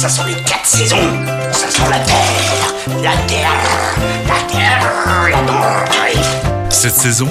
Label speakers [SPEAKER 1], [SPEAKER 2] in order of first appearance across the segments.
[SPEAKER 1] Ça sont les quatre saisons. Ça sent la terre, la terre, la terre, la terre.
[SPEAKER 2] Cette saison,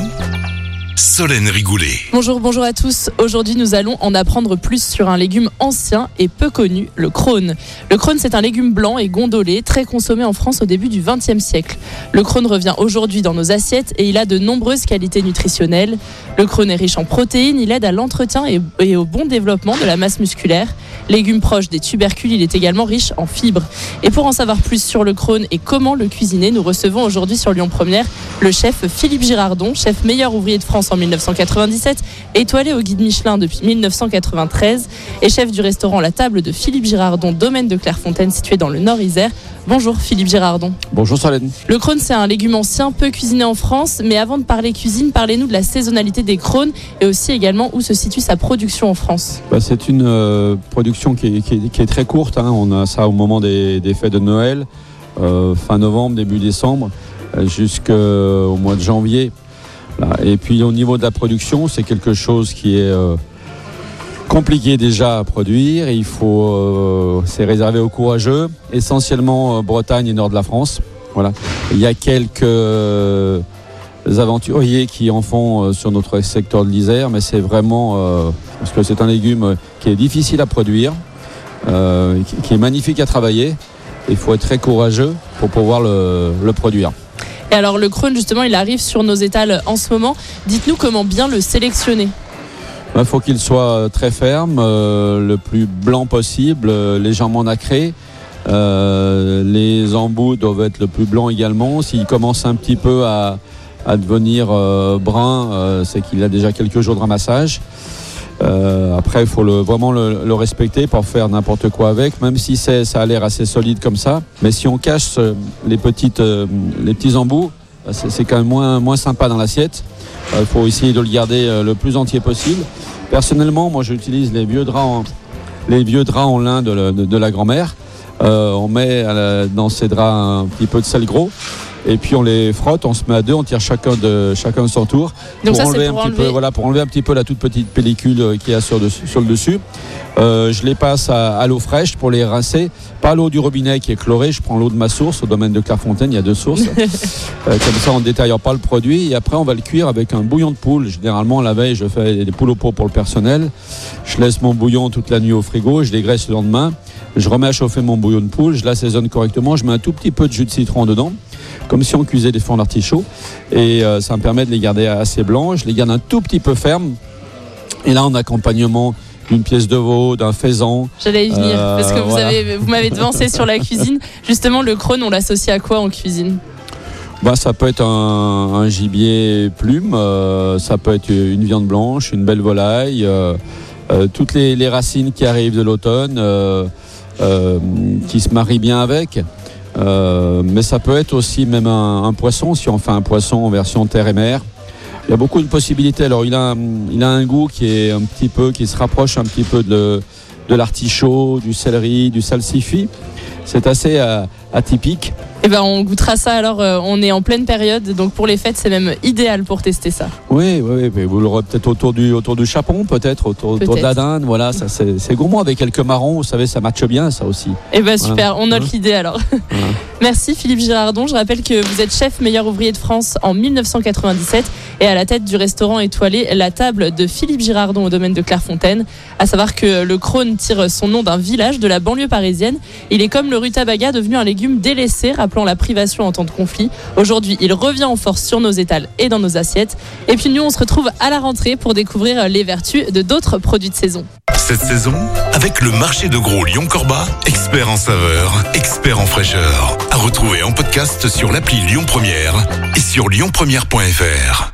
[SPEAKER 2] Solène Rigoulet.
[SPEAKER 3] Bonjour, bonjour à tous. Aujourd'hui, nous allons en apprendre plus sur un légume ancien et peu connu, le crône. Le crône, c'est un légume blanc et gondolé, très consommé en France au début du XXe siècle. Le crône revient aujourd'hui dans nos assiettes et il a de nombreuses qualités nutritionnelles. Le crône est riche en protéines, il aide à l'entretien et, au bon développement de la masse musculaire. Légume proche des tubercules, il est également riche en fibres. Et pour en savoir plus sur le crône et comment le cuisiner, nous recevons aujourd'hui sur Lyon Première le chef Philippe Girardon, chef meilleur ouvrier de France en 1997, étoilé au guide Michelin depuis 1993 et chef du restaurant La Table de Philippe Girardon, domaine de Clairefontaine situé dans le Nord-Isère. Bonjour Philippe Girardon.
[SPEAKER 4] Bonjour Solène.
[SPEAKER 3] Le crône, c'est un légume ancien, peu cuisiné en France, mais avant de parler cuisine, parlez-nous de la saisonnalité des crônes et aussi également où se situe sa production en France.
[SPEAKER 4] Bah, c'est une euh, production qui est, qui est- qui est très courte. hein. On a ça au moment des, des fêtes de Noël, euh, fin novembre, début décembre, jusqu'au mois de janvier. Et puis au niveau de la production, c'est quelque chose qui est euh, compliqué déjà à produire. Il faut, euh, c'est réservé aux courageux, essentiellement euh, Bretagne et nord de la France. Voilà. Il y a quelques euh, aventuriers qui en font euh, sur notre secteur de l'Isère, mais c'est vraiment euh, parce que c'est un légume qui est difficile à produire, euh, qui est magnifique à travailler. Il faut être très courageux pour pouvoir le, le produire.
[SPEAKER 3] Et alors le crône, justement, il arrive sur nos étals en ce moment. Dites-nous comment bien le sélectionner.
[SPEAKER 4] Il faut qu'il soit euh, très ferme, euh, le plus blanc possible, euh, légèrement nacré. Les embouts doivent être le plus blanc également. S'il commence un petit peu à, à devenir brun, c'est qu'il a déjà quelques jours de ramassage. Euh, après, il faut le, vraiment le, le respecter pour faire n'importe quoi avec, même si ça a l'air assez solide comme ça. Mais si on cache euh, les, petites, euh, les petits embouts, euh, c'est, quand même moins, moins sympa dans l'assiette. Il faut essayer de le garder euh, le plus entier possible. Personnellement, moi, j'utilise les vieux draps en, les vieux draps en lin de, de- de la grand-mère. Euh, on met dans ces draps un petit peu de sel gros. Et puis on les frotte, on se met à deux, on tire chacun de chacun de son tour
[SPEAKER 3] Donc ça,
[SPEAKER 4] enlever un
[SPEAKER 3] pour
[SPEAKER 4] petit peu,
[SPEAKER 3] enlever.
[SPEAKER 4] voilà, pour enlever un petit peu la toute petite pellicule euh, qu'il y a sur, sur le dessus. Euh, je les passe à, à l'eau fraîche pour les rincer. Pas l'eau du robinet qui est chlorée, je prends l'eau de ma source au domaine de Clairefontaine, il y a deux sources. Euh, comme ça, on ne détaillera pas le produit. Et après, on va le cuire avec un bouillon de poule. Généralement, la veille, je fais des poules au pot pour le personnel. Je laisse mon bouillon toute la nuit au frigo, je dégraisse le lendemain. Je remets à chauffer mon bouillon de poule, je l'assaisonne correctement, je mets un tout petit peu de jus de citron dedans, comme si on cuisait des fonds d'artichaut. Et euh, ça me permet de les garder assez blancs. Je les garde un tout petit peu fermes. Et là, en accompagnement d'une pièce de veau, d'un faisan.
[SPEAKER 3] J'allais y venir
[SPEAKER 4] Euh,
[SPEAKER 3] parce que vous
[SPEAKER 4] voilà.
[SPEAKER 3] avez, vous m'avez devancé sur la cuisine. Justement, le crône, on l'associe à quoi en cuisine?
[SPEAKER 4] Bah, ça peut être un, un gibier plume, euh, ça peut être une viande blanche, une belle volaille, euh, euh, toutes les, les racines qui arrivent de l'automne, qui se marient bien avec. Euh, mais ça peut être aussi même un, un poisson, si on fait un poisson en version terre et mer. Il y a beaucoup de possibilités. Alors il a, il a un goût qui est un petit peu, qui se rapproche un petit peu de, de l'artichaut, du céleri, du salsifis. C'est assez euh, atypique.
[SPEAKER 3] Eh ben, on goûtera ça. Alors, euh, on est en pleine période, donc pour les fêtes, c'est même idéal pour tester ça.
[SPEAKER 4] Oui, oui, oui, mais vous l'aurez peut-être autour du, autour du chapon, peut-être, autour, autour de la dinde. Voilà, ça c'est gourmand avec quelques marrons, vous savez, ça matche bien, ça aussi.
[SPEAKER 3] Eh ben,
[SPEAKER 4] Voilà.
[SPEAKER 3] super. On note
[SPEAKER 4] Hein
[SPEAKER 3] l'idée alors.
[SPEAKER 4] Voilà.
[SPEAKER 3] Merci Philippe Girardon. Je rappelle que vous êtes chef meilleur ouvrier de France en 1997 et à la tête du restaurant étoilé La Table de Philippe Girardon au domaine de Clairefontaine. À savoir que le crône tire son nom d'un village de la banlieue parisienne. Il est comme le rutabaga devenu un légume délaissé, rappelant la privation en temps de conflit. Aujourd'hui, il revient en force sur nos étals et dans nos assiettes. Et puis nous, on se retrouve à la rentrée pour découvrir les vertus de d'autres produits de saison.
[SPEAKER 2] Cette saison, avec le marché de gros Lyon-Corba, expert en saveur, expert en fraîcheur. À retrouver en podcast sur l'appli Lyon Première et sur lyonpremière.fr.